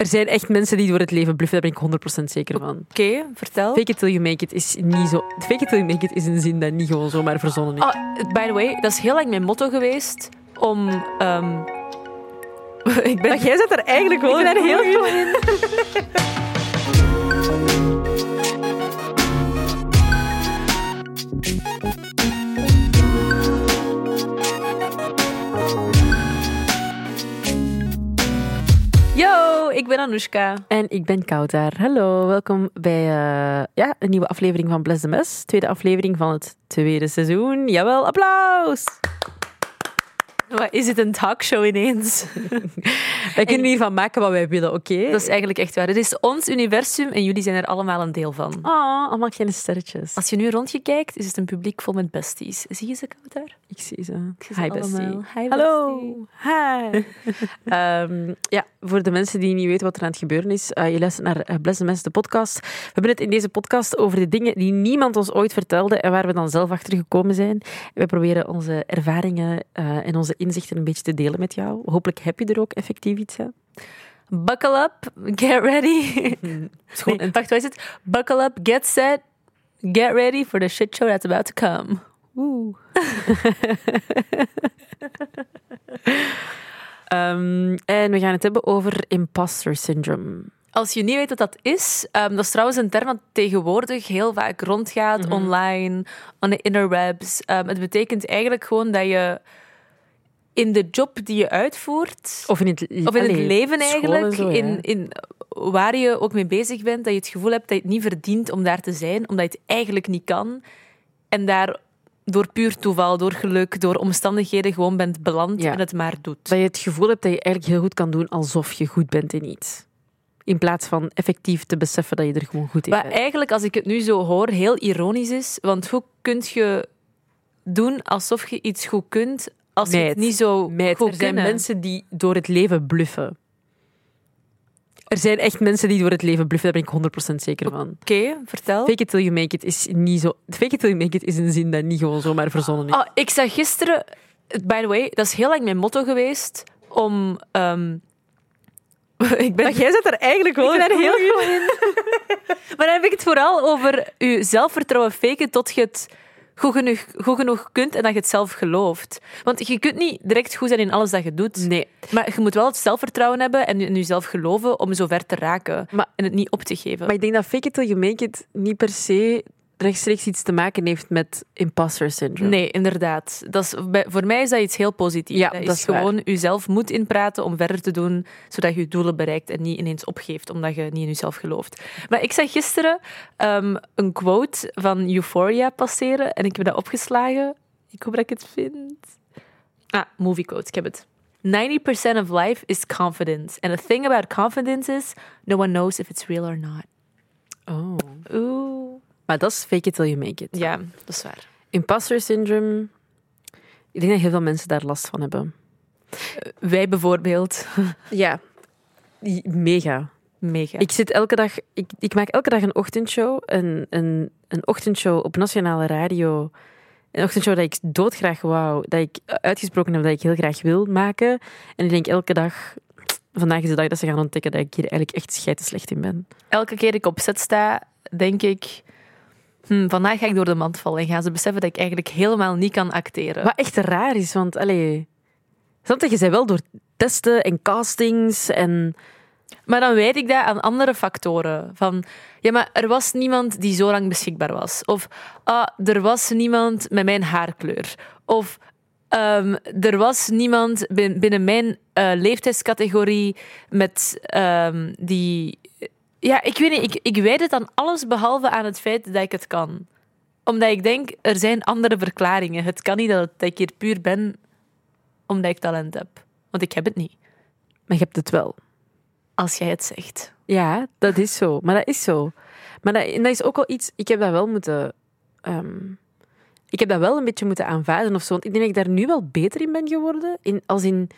Er zijn echt mensen die door het leven bluffen, daar ben ik 100% zeker van. Oké, vertel. Fake it till you make it is niet zo... Fake it till you make it is een zin dat niet gewoon zomaar verzonnen is. Oh, by the way, dat is heel lang mijn motto geweest om... ehm, ik ben... Maar jij zit er eigenlijk wel ik ben er heel goed in. ik ben Anoushka. En ik ben Kouter. Hallo, welkom bij eh, ja, een nieuwe aflevering van Bless the Mess. Tweede aflevering van het tweede seizoen. Jawel, applaus! Wat is het een talkshow ineens? Wij kunnen hiervan maken wat wij willen, oké? Dat is eigenlijk echt waar. Het is ons universum en jullie zijn er allemaal een deel van. Oh, allemaal kleine sterretjes. Als je nu rond je kijkt, is het een publiek vol met besties. Zie je ze, Kouter? Ik zie ze. zie ze Hi, bestie. Hallo. Hi. Ehm, ja, voor de mensen die niet weten wat er aan het gebeuren is, eh, je luistert naar eh, Bless the Mess, de podcast. We hebben het in deze podcast over de dingen die niemand ons ooit vertelde en waar we dan zelf achter gekomen zijn. We proberen onze ervaringen eh, en onze inzichten een beetje te delen met jou. Hopelijk heb je er ook effectief Buckle up, get ready. Nee, wacht, wat is het? Buckle up, get set, get ready for the shit show that's about to come. Oeh. Ehm, en we gaan het hebben over imposter syndrome. Als je niet weet wat dat is, ehm, dat is trouwens een term dat tegenwoordig heel vaak rondgaat, online, on the interwebs. Ehm, het betekent eigenlijk gewoon dat je in de job die je uitvoert, Of in het, of in het allee, leven eigenlijk, zo, ja. in, in waar je ook mee bezig bent, dat je het gevoel hebt dat je het niet verdient om daar te zijn, omdat je het eigenlijk niet kan. En daar door puur toeval, door geluk, door omstandigheden gewoon bent beland Ja. en het maar doet. Dat je het gevoel hebt dat je eigenlijk heel goed kan doen alsof je goed bent in iets. In plaats van effectief te beseffen dat je er gewoon goed in Wat bent. eigenlijk, als ik het nu zo hoor, heel ironisch is. Want hoe kun je doen alsof je iets goed kunt, als je het niet zo Meid, goed er zijn kunnen? mensen die door het leven bluffen. Er zijn echt mensen die door het leven bluffen, daar ben ik 100% zeker van. Oké, vertel. Fake it till you make it is niet zo... Fake it till you make it is een zin dat niet gewoon zomaar verzonnen is. Oh, ik zag gisteren... By the way, dat is heel lang mijn motto geweest om... ehm, ik ben, Maar jij zit er eigenlijk wel ik ben er heel goed in. maar dan heb ik het vooral over je zelfvertrouwen faken tot je het goed genoeg, goed genoeg kunt en dat je het zelf gelooft. Want je kunt niet direct goed zijn in alles dat je doet. Nee. Maar je moet wel het zelfvertrouwen hebben en in jezelf geloven om zo ver te raken. Maar- en het niet op te geven. Maar ik denk dat fake it till you make it niet per se rechtstreeks iets te maken heeft met imposter syndrome. Nee, inderdaad. Dat is, voor mij is dat iets heel positiefs. Ja, dat, dat is waar. gewoon jezelf moed inpraten om verder te doen, zodat je je doelen bereikt en niet ineens opgeeft omdat je niet in jezelf gelooft. Maar ik zag gisteren ehm, een quote van Euphoria passeren en ik heb dat opgeslagen. Ik hoop dat ik het vind. Ah, movie quote, ik heb het. 90% of life is confidence. And the thing about confidence is, no one knows if it's real or not. Oh. Oeh. Maar dat is fake it till you make it. Ja, dat is waar. Imposter syndrome. Ik denk dat heel veel mensen daar last van hebben. Wij bijvoorbeeld. Ja. Mega. Mega. Ik zit elke dag, ik, ik maak elke dag een ochtendshow. Een, een, een ochtendshow op nationale radio. Een ochtendshow dat ik doodgraag wou, dat ik uitgesproken heb dat ik heel graag wil maken. En ik denk elke dag, vandaag is de dag dat ze gaan ontdekken dat ik hier eigenlijk echt slecht in ben. elke keer ik op set sta, denk ik... Hm, vandaag ga ik door de mand vallen en gaan ze beseffen dat ik eigenlijk helemaal niet kan acteren. Wat echt raar is, want allee, snap je, je bent wel door testen en castings en Maar dan weet ik dat aan andere factoren. Van, ja, maar er was niemand die zo lang beschikbaar was. Of, ah, er was niemand met mijn haarkleur. Of, ehm, er was niemand bin- binnen mijn eh, leeftijdscategorie met ehm, die... Ja, ik weet niet, ik, ik wijd het aan alles behalve aan het feit dat ik het kan. Omdat ik denk, er zijn andere verklaringen. Het kan niet dat, ik hier puur ben omdat ik talent heb. Want ik heb het niet, maar je hebt het wel. als jij het zegt. Ja, dat is zo. Maar dat is zo. Maar dat, is ook wel iets... Ik heb dat wel moeten... ehm, ik heb dat wel een beetje moeten aanvaarden of zo. Ik denk dat ik daar nu wel beter in ben geworden. In, als in...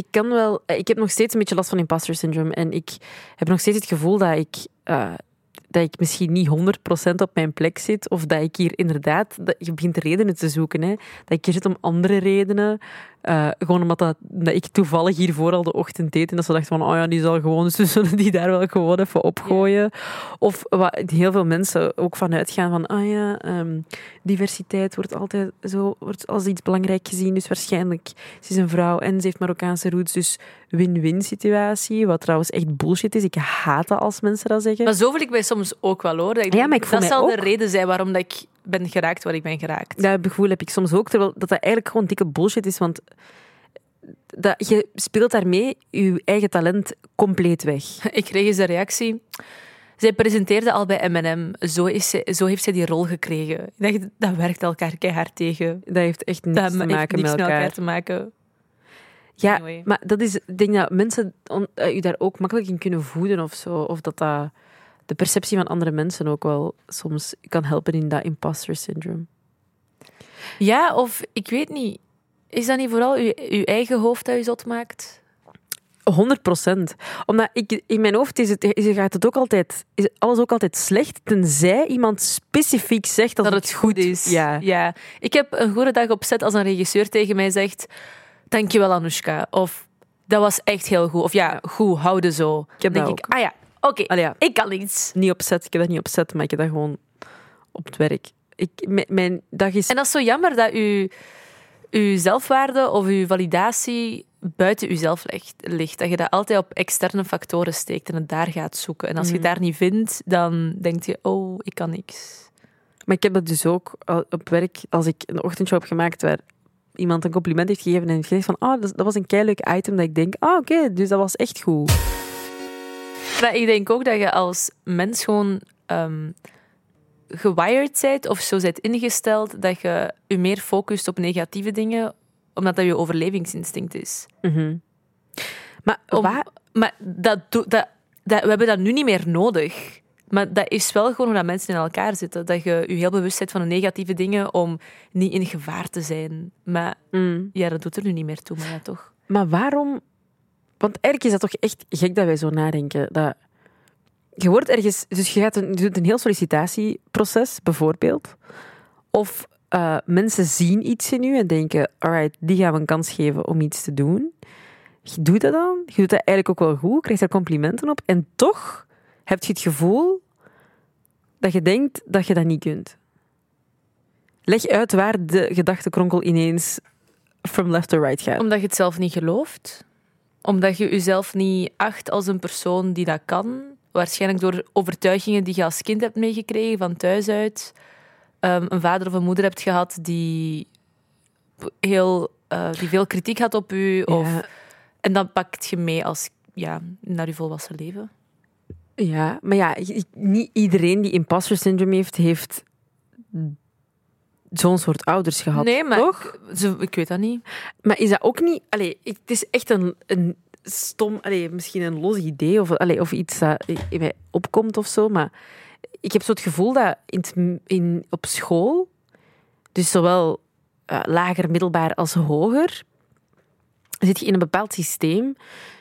Ik kan wel... eh, Ik heb nog steeds een beetje last van imposter syndrome. En ik heb nog steeds het gevoel dat ik... eh, dat ik misschien niet 100% op mijn plek zit. Of dat ik hier inderdaad... Dat je begint redenen te zoeken. Hè. Dat ik hier zit om andere redenen. Eh, gewoon omdat dat, dat ik toevallig hiervoor al de ochtend deed. En dat ze dachten van, oh ja, die zal gewoon, dus we zullen die daar wel gewoon even opgooien. Of wat heel veel mensen ook vanuit gaan van, ah ja, ehm, diversiteit wordt altijd zo, wordt als iets belangrijk gezien. Dus waarschijnlijk, ze is een vrouw en ze heeft Marokkaanse roots. Dus win-win situatie. Wat trouwens echt bullshit is. Ik haat dat als mensen dat zeggen. Maar zo voel ik mij soms ook wel hoor. Dat ik Ja, denk, maar ik voel dat zal de reden zijn waarom dat ik ben geraakt waar ik ben geraakt. Dat gevoel heb ik soms ook, terwijl dat, dat eigenlijk gewoon dikke bullshit is. Want dat, je speelt daarmee je eigen talent compleet weg. Ik kreeg eens een reactie. Zij presenteerde al bij M&M. Zo, is zij, zo heeft zij die rol gekregen. Ik dacht, dat werkt elkaar keihard tegen. Dat heeft echt niets Dat te heeft maken niks met elkaar. te maken. Ja, Anyway. maar dat is, ik denk dat mensen on- eh, je daar ook makkelijk in kunnen voeden of zo. Of dat dat de perceptie van andere mensen ook wel soms kan helpen in dat imposter syndrome. Ja, of ik weet niet. Is dat niet vooral uw, uw eigen hoofd dat je zot maakt? 100 procent. Omdat ik, in mijn hoofd is het, is, gaat het ook altijd, is alles ook altijd slecht, tenzij iemand specifiek zegt dat, Dat het goed is. Ja. ja. Ik heb een goede dag op set als een regisseur tegen mij zegt... Dankjewel, Anoushka. Of dat was echt heel goed. Of ja, goed, houden zo. Ik heb dat denk ook. ik, ah ja, oké, ja, ik kan iets. niet op set. Ik heb dat niet op set, maar ik heb dat gewoon op het werk. Ik, mijn, mijn dag is... En dat is zo jammer dat uw, uw zelfwaarde of uw validatie buiten uzelf ligt. Dat je dat altijd op externe factoren steekt en het daar gaat zoeken. En als je het daar niet vindt, dan denk je, oh, ik kan niks. Maar ik heb dat dus ook op werk, als ik een ochtendshow heb gemaakt waar iemand een compliment heeft gegeven en heeft gezegd van, ah, dat, was een keileuk item, dat ik denk, ah, oké, dus dat was echt goed. Maar ik denk ook dat je als mens gewoon ehm gewired bent of zo bent ingesteld dat je je meer focust op negatieve dingen, omdat dat je overlevingsinstinct is. Mhm. Maar Om-. Maar dat, dat, dat, we hebben dat nu niet meer nodig. Maar dat is wel gewoon hoe dat mensen in elkaar zitten. Dat je je heel bewust bent van de negatieve dingen om niet in gevaar te zijn. Maar Mm. ja, dat doet er nu niet meer toe, maar ja, toch. Maar waarom... Want eigenlijk is dat toch echt gek dat wij zo nadenken. Dat je wordt ergens... Dus je, gaat een, je doet een heel sollicitatieproces, bijvoorbeeld. Of eh, mensen zien iets in u en denken... Alright, die gaan we een kans geven om iets te doen. Je doet dat dan. Je doet dat eigenlijk ook wel goed. Krijgt er complimenten op. En toch heb je het gevoel dat je denkt dat je dat niet kunt. Leg uit waar de gedachtenkronkel ineens from left to right gaat. Omdat je het zelf niet gelooft. Omdat je jezelf niet acht als een persoon die dat kan. Waarschijnlijk door overtuigingen die je als kind hebt meegekregen van thuis uit. Ehm, een vader of een moeder hebt gehad die, heel, eh, die veel kritiek had op u. Of, Ja. En dan pakt je mee als, ja, naar je volwassen leven. Ja, maar ja, niet iedereen die imposter syndrome heeft, heeft zo'n soort ouders gehad. nee, maar toch? Ik, zo- ik weet dat niet. Maar is dat ook niet... Allee, het is echt een, een stom... Allee, misschien een los idee of, allee, of iets dat in mij opkomt of zo, maar ik heb zo het gevoel dat in, in, op school, dus zowel eh, lager, middelbaar als hoger, zit je in een bepaald systeem.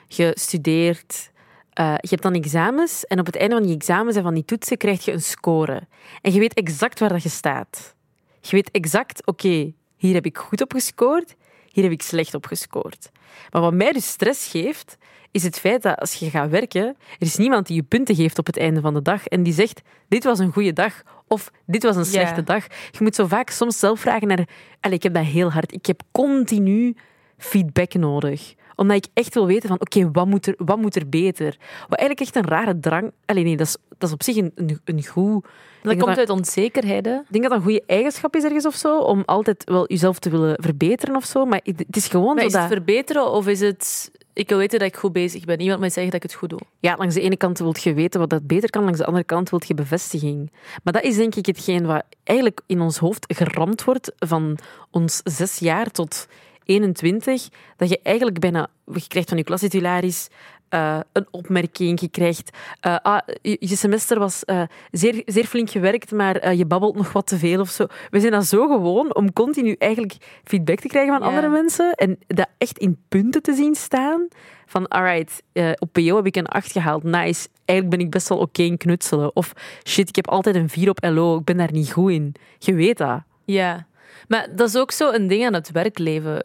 Je studeert, eh, je hebt dan examens en op het einde van die examens en van die toetsen krijg je een score. En je weet exact waar dat je staat. Je weet exact, oké, hier heb ik goed op gescoord, hier heb ik slecht op gescoord. Maar wat mij dus stress geeft, is het feit dat als je gaat werken, er is niemand die je punten geeft op het einde van de dag en die zegt, dit was een goede dag of dit was een slechte dag. Je moet zo vaak soms zelf vragen naar... Ik heb dat heel hard. Ik heb continu feedback nodig. Omdat ik echt wil weten van, oké, wat, moet er, wat moet er beter? Wat eigenlijk echt een rare drang... Allee, nee, dat is, dat is op zich een, een, een goed... Dat komt dat- uit onzekerheid, hè. Ik denk dat dat een goede eigenschap is ergens of zo, om altijd wel jezelf te willen verbeteren of zo. Maar het is gewoon Maar is het dat... verbeteren of is het... Ik wil weten dat ik goed bezig ben. Iemand moet zeggen dat ik het goed doe. Ja, langs de ene kant wil je weten wat dat beter kan, langs de andere kant wil je bevestiging. Maar dat is denk ik hetgeen wat eigenlijk in ons hoofd geramd wordt van ons zes jaar tot 21, dat je eigenlijk bijna... Je krijgt van je klastitularis eh, een opmerking, je krijgt... eh, ah, je, je semester was eh, zeer, zeer flink gewerkt, maar je babbelt nog wat te veel of zo. We zijn dat zo gewoon om continu eigenlijk feedback te krijgen van Ja. andere mensen en dat echt in punten te zien staan. Van, alright, op PO heb ik een 8 gehaald, nice. Eigenlijk ben ik best wel oké in knutselen. Of, shit, ik heb altijd een 4 op LO, ik ben daar niet goed in. Je weet dat. Ja. Maar dat is ook zo een ding aan het werkleven.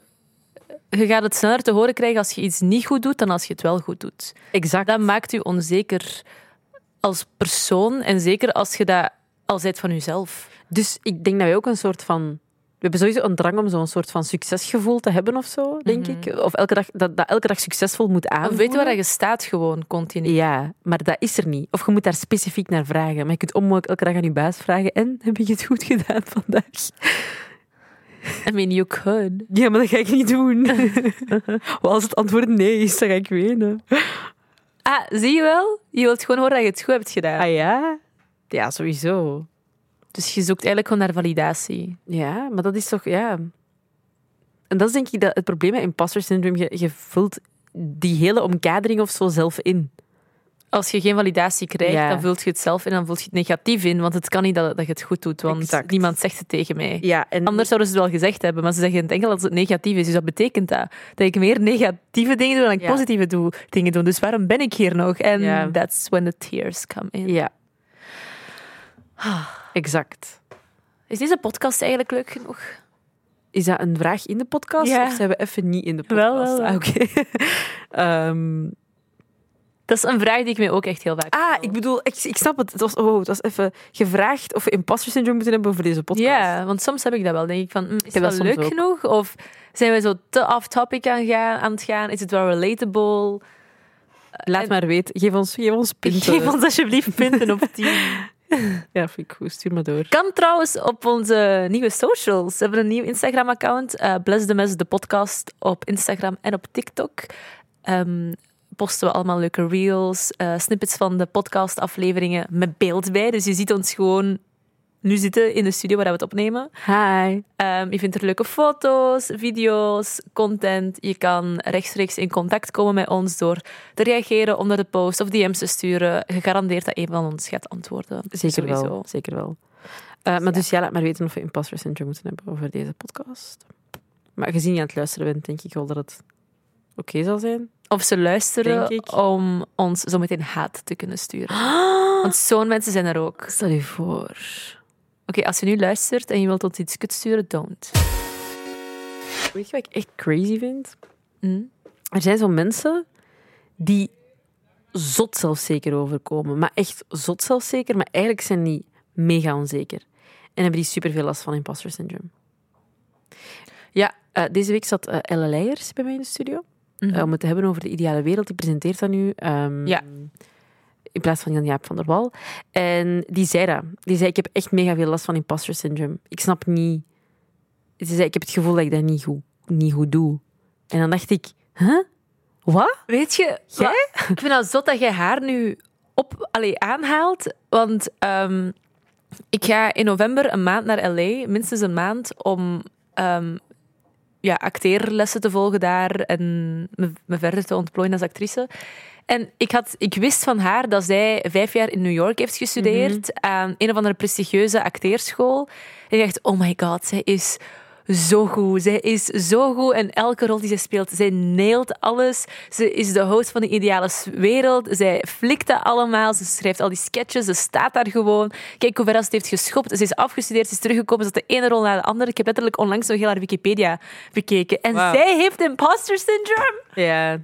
Je gaat het sneller te horen krijgen als je iets niet goed doet dan als je het wel goed doet. Exact. Dat maakt u onzeker als persoon en zeker als je dat al bent van jezelf. Dus ik denk dat wij ook een soort van... We hebben sowieso een drang om zo'n soort van succesgevoel te hebben of zo, denk ik. Of elke dag, dat, dat elke dag succesvol moet Of aanvoelen. weet je waar je staat gewoon continu. Ja, maar dat is er niet. Of je moet daar specifiek naar vragen. Maar je kunt onmogelijk elke dag aan je baas vragen. En, heb je het goed gedaan vandaag? I mean, you could. Ja, maar dat ga ik niet doen. Als het antwoord nee is, dan ga ik wenen. Ah, zie je wel? Je wilt gewoon horen dat je het goed hebt gedaan. Ah ja? Ja, sowieso. Dus je zoekt eigenlijk gewoon naar validatie. Ja, maar dat is toch... Ja. En dat is denk ik dat het probleem met imposter syndrome. Je, je vult die hele omkadering of zo zelf in. Als je geen validatie krijgt, Ja. dan vult je het zelf in, dan vult je het negatief in, want het kan niet dat, dat je het goed doet, want Exact. niemand zegt het tegen mij. Ja, en Anders zouden ze het wel gezegd hebben, maar ze zeggen het enkel als het negatief is. Dus dat betekent dat. Dat ik meer negatieve dingen doe dan ik Ja. positieve doe, dingen doe. Dus waarom ben ik hier nog? En Ja. that's when the tears come in. Ja. Exact. Is deze podcast eigenlijk leuk genoeg? Is dat een vraag in de podcast? Ja. Of zijn we even niet in de podcast? Wel, wel, wel. Ah, Oké. Ehm, Dat is een vraag die ik me ook echt heel vaak ah, ik bedoel, ik, ik snap het. Het was, oh, het was even gevraagd of we imposter syndrome moeten hebben voor deze podcast. Ja, want soms heb ik dat wel. denk ik van, mm, is het dat leuk ook. genoeg? Of zijn we zo te off-topic aan, gaan, aan het gaan? Is het wel relatable? Laat En- maar weten. Geef ons, geef ons punten. Geef ons alsjeblieft punten op 10. Ja, vind ik goed. Stuur maar door. Kan trouwens op onze nieuwe socials. We hebben een nieuw Instagram-account. eh Bless the Mess, de podcast, op Instagram en op TikTok. Ehm, posten we allemaal leuke reels, eh, snippets van de podcastafleveringen met beeld bij. Dus je ziet ons gewoon nu zitten in de studio waar we het opnemen. Hi. Ehm, je vindt er leuke foto's, video's, content. Je kan rechtstreeks in contact komen met ons door te reageren onder de post of DM's te sturen. Gegarandeerd dat een van ons gaat antwoorden. Zeker Sowieso. wel. Zeker wel. Eh, maar dus ja, laat maar weten of we imposter syndrome moeten hebben over deze podcast. Maar gezien je aan het luisteren bent, denk ik wel dat het oké zal zijn. Of ze luisteren om ons zo meteen haat te kunnen sturen. Want zo'n mensen zijn er ook. Stel je voor. Oké, als je nu luistert en je wilt ons iets kut sturen, don't. Weet je wat ik echt crazy vind? Hm? Er zijn zo mensen die zot zelfzeker overkomen. Maar echt zot zelfzeker, maar eigenlijk zijn die mega onzeker. En hebben die superveel last van imposter syndrome. Ja, eh, deze week zat eh Elle Leijers bij mij in de studio. Eh, om het te hebben over de ideale wereld. Die presenteert dat nu. ehm, Ja. In plaats van Jan-Jaap van der Wal. En die zei dat. Die zei, ik heb echt mega veel last van imposter syndrome. Ik snap niet... Ze zei, ik heb het gevoel dat ik dat niet goed, niet goed doe. En dan dacht ik, huh? Wat? Weet je, Jij? wat? ik vind het zot dat jij haar nu op, allee, aanhaalt. Want ehm, ik ga in november een maand naar LA, minstens een maand, om ehm, ja, acteerlessen te volgen daar en me, me verder te ontplooien als actrice. En ik, had, ik wist van haar dat zij vijf jaar in New York heeft gestudeerd aan een of andere prestigieuze acteerschool. En ik dacht, oh my god, zij is zo goed. Zij is zo goed en elke rol die zij speelt, zij neelt alles. Ze is de host van de ideale wereld. Zij flikt dat allemaal. Ze schrijft al die sketches. Ze staat daar gewoon. Kijk hoe ver ze heeft geschopt. Ze is afgestudeerd, ze is teruggekomen. Ze had de ene rol na de andere. Ik heb letterlijk onlangs nog heel haar Wikipedia bekeken. En zij heeft imposter syndrome. Ja,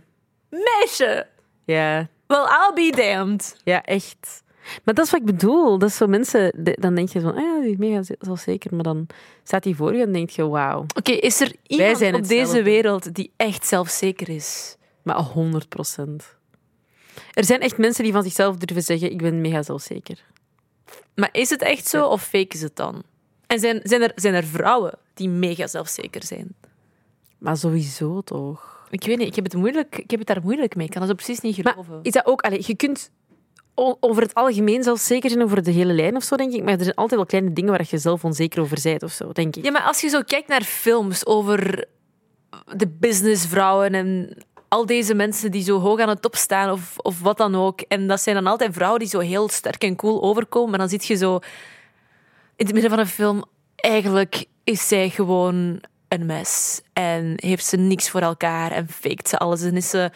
Meisje. ja, Well, I'll be damned. ja, echt. Maar dat is wat ik bedoel. Dat zo mensen... Dan denk je van, ah ja, die is mega zelfzeker. Maar dan staat die voor je en denk je, wauw. Oké, is er iemand zijn op deze wereld die echt zelfzeker is? Maar 100 procent. Er zijn echt mensen die van zichzelf durven zeggen, ik ben mega zelfzeker. Maar is het echt zo of fake is het dan? En zijn, zijn, er, zijn er vrouwen die mega zelfzeker zijn? Maar sowieso toch. Ik weet niet, ik heb het, moeilijk, ik heb het daar moeilijk mee. Ik kan dat zo precies niet Maar geloven. is dat ook... Allee, je kunt over het algemeen zelfzeker zijn over de hele lijn of zo, denk ik. Maar er zijn altijd wel kleine dingen waar je zelf onzeker over bent of zo, denk ik. Ja, maar als je zo kijkt naar films over de businessvrouwen en al deze mensen die zo hoog aan de top staan of, of wat dan ook. En dat zijn dan altijd vrouwen die zo heel sterk en cool overkomen. Maar dan zit je zo in het midden van een film, eigenlijk is zij gewoon een mes. En heeft ze niks voor elkaar en faked ze alles. En is ze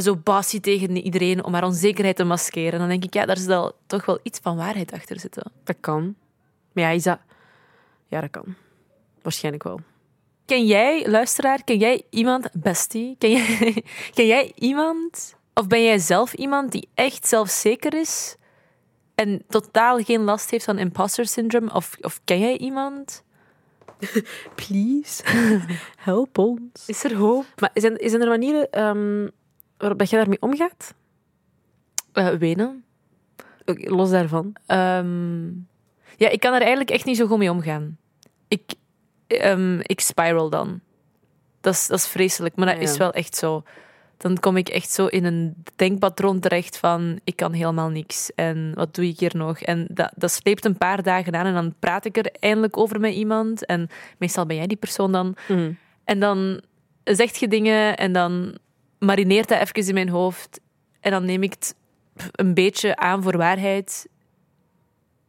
zo bossy tegen iedereen om haar onzekerheid te maskeren. En dan denk ik, ja, daar is wel, toch wel iets van waarheid achter zitten. Dat kan. Maar ja, is dat... Ja, dat kan. Waarschijnlijk wel. ken jij, luisteraar, ken jij iemand, bestie, ken jij, ken jij iemand, of ben jij zelf iemand die echt zelfzeker is en totaal geen last heeft van imposter syndrome? Of, of ken jij iemand? Please, help ons. Is er hoop? Maar zijn, zijn er manieren ehm, waarop dat je daarmee omgaat? Uh, wenen. Los daarvan. Ehm, ja, ik kan er eigenlijk echt niet zo goed mee omgaan. Ik, ehm, ik spiral dan. Dat is, dat is vreselijk, maar dat Ja. is wel echt zo. Dan kom ik echt zo in een denkpatroon terecht van ik kan helemaal niks en wat doe ik hier nog? En dat, dat sleept een paar dagen aan en dan praat ik er eindelijk over met iemand en meestal ben jij die persoon dan. Mhm. En dan zegt je dingen en dan marineert dat even in mijn hoofd. En dan neem ik het een beetje aan voor waarheid.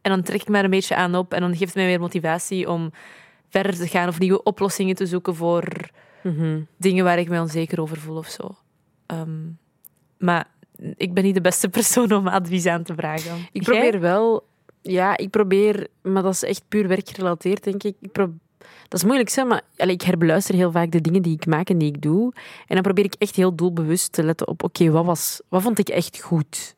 En dan trek ik me er een beetje aan op. En dan geeft het mij weer motivatie om verder te gaan of nieuwe oplossingen te zoeken voor Mhm. dingen waar ik me onzeker over voel of zo. Ehm, maar ik ben niet de beste persoon om advies aan te vragen. Ik Jij? probeer wel... Ja, ik probeer... Maar dat is echt puur werkgerelateerd, denk ik. ik pro- dat is moeilijk, zeg, maar allee, ik herbeluister heel vaak de dingen die ik maak en die ik doe. En dan probeer ik echt heel doelbewust te letten op... Oké, wat was... Wat vond ik echt goed?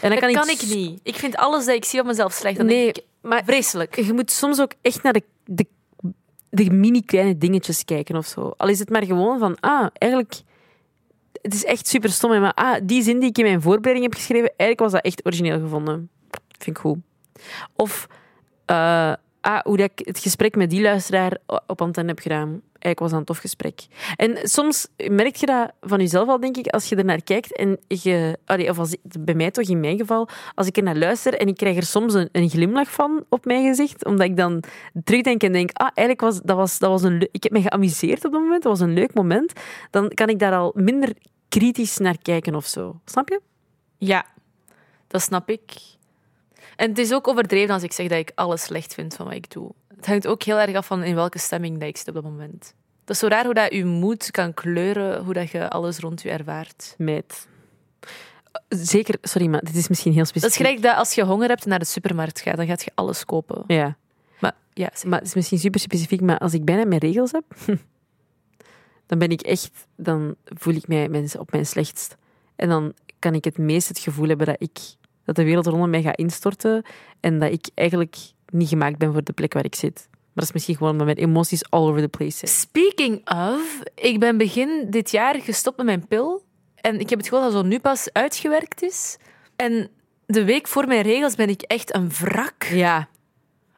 En dan Dat kan, ik... ik niet. Ik vind alles dat ik zie op mezelf slecht. Dan Nee, ik, maar vreselijk. je moet soms ook echt naar de, de, de mini-kleine dingetjes kijken of zo. Al is het maar gewoon van, ah, eigenlijk... Het is echt super stom, maar ah, die zin die ik in mijn voorbereiding heb geschreven, eigenlijk was dat echt origineel gevonden. Vind ik goed. Of, eh, ah, hoe dat ik het gesprek met die luisteraar op antenne heb gedaan. Eigenlijk was dat een tof gesprek. En soms merk je dat van jezelf al, denk ik, als je er naar kijkt en je... Of bij mij toch, in mijn geval, als ik er naar luister en ik krijg er soms een, een glimlach van op mijn gezicht, omdat ik dan terugdenk en denk, ah, eigenlijk was dat was, dat was een... Ik heb me geamuseerd op dat moment, dat was een leuk moment. Dan kan ik daar al minder kritisch naar kijken of zo. Snap je? Ja, dat snap ik. En het is ook overdreven als ik zeg dat ik alles slecht vind van wat ik doe. Het hangt ook heel erg af van in welke stemming dat ik zit op dat moment. Dat is zo raar hoe dat je moed kan kleuren, hoe dat je alles rond je ervaart. Meid. Zeker, sorry, maar dit is misschien heel Dat specifiek. is gelijk dat als je honger hebt en naar de supermarkt gaat, dan gaat je alles kopen. Ja. Maar ja, zeg- Maar het is misschien super specifiek, maar als ik bijna mijn regels heb, dan ben ik echt, dan voel ik mij op mijn slechtst. En dan kan ik het meest het gevoel hebben dat ik, dat de wereld rondom mij gaat instorten en dat ik eigenlijk niet gemaakt ben voor de plek waar ik zit. Maar dat is misschien gewoon omdat mijn emoties all over the place zijn. Speaking of, ik ben begin dit jaar gestopt met mijn pil. En ik heb het gevoel dat zo nu pas uitgewerkt is. En de week voor mijn regels ben ik echt een wrak. Ja.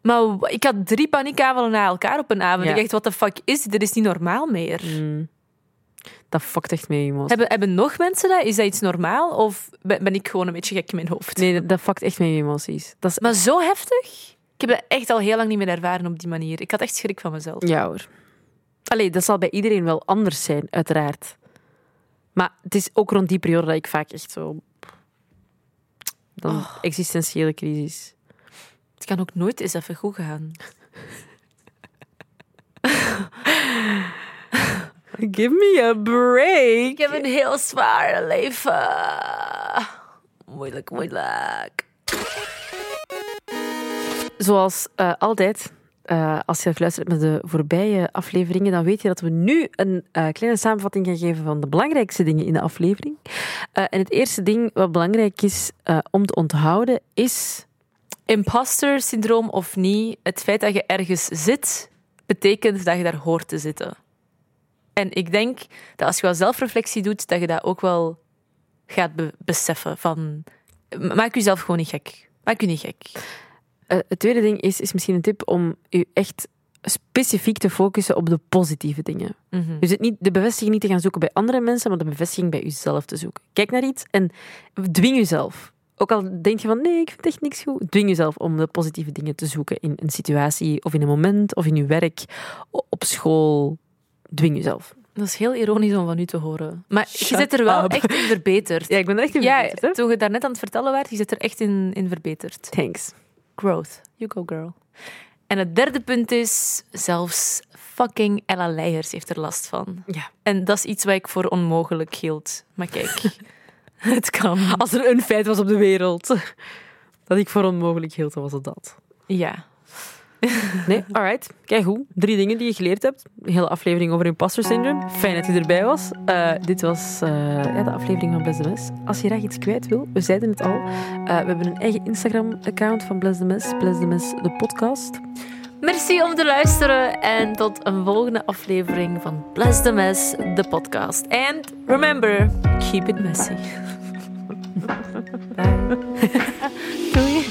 Maar ik had drie paniekaanvallen na elkaar op een avond. Ja. Ik dacht, wat de fuck is dit? Dit is niet normaal meer. Mm. Dat fuckt echt mee, emoties. Hebben, hebben nog mensen dat? Is dat iets normaal? Of ben, ben ik gewoon een beetje gek in mijn hoofd? Nee, dat, dat fuckt echt mee, emoties. Dat is... Maar zo heftig? Ik heb dat echt al heel lang niet meer ervaren op die manier. Ik had echt schrik van mezelf. Ja hoor. Allee, dat zal bij iedereen wel anders zijn, uiteraard. Maar het is ook rond die periode dat ik vaak echt zo... Dan Oh. existentiële crisis. Het kan ook nooit eens even goed gaan. Give me a break. Ik heb een heel zwaar leven. Moeilijk, moeilijk. Zoals eh, altijd, eh, als je hebt geluisterd met de voorbije afleveringen, dan weet je dat we nu een eh, kleine samenvatting gaan geven van de belangrijkste dingen in de aflevering. En het eerste ding wat belangrijk is om te onthouden is... Imposter syndroom of niet, het feit dat je ergens zit, betekent dat je daar hoort te zitten. En ik denk dat als je wel zelfreflectie doet, dat je dat ook wel gaat be- beseffen. Van, maak jezelf gewoon niet gek. Maak je niet gek. Eh, het tweede ding is, is misschien een tip om je echt specifiek te focussen op de positieve dingen. Mhm. Dus het niet, de bevestiging niet te gaan zoeken bij andere mensen, maar de bevestiging bij jezelf te zoeken. Kijk naar iets en dwing jezelf. Ook al denk je van nee, ik vind echt niks goed. Dwing jezelf om de positieve dingen te zoeken in een situatie of in een moment of in je werk, op school. Dwing jezelf. Dat is heel ironisch om van u te horen. Maar je zit er wel up. echt in verbeterd. Ja, ik ben er echt in Ja, verbeterd, hè? toen je daarnet aan het vertellen werd, je zit er echt in, in verbeterd. Thanks. Growth. You go, girl. En het derde punt is, zelfs fucking Ella Leijers heeft er last van. Ja. En dat is iets wat ik voor onmogelijk hield. Maar kijk, het kan. Als er een feit was op de wereld dat ik voor onmogelijk hield, dan was het dat. Ja. Nee, alright. Kijk goed. Drie dingen die je geleerd hebt. Een hele aflevering over imposter syndrome. Fijn dat je erbij was. Uh, dit was ja, de aflevering van Bless the Mess. Als je graag iets kwijt wil, we zeiden het al. Uh, we hebben een eigen Instagram-account van Bless the Mess. Bless the Mess, de podcast. Merci om te luisteren en tot een volgende aflevering van Bless the Mess, de podcast. And remember, keep it messy. Bye. Doei.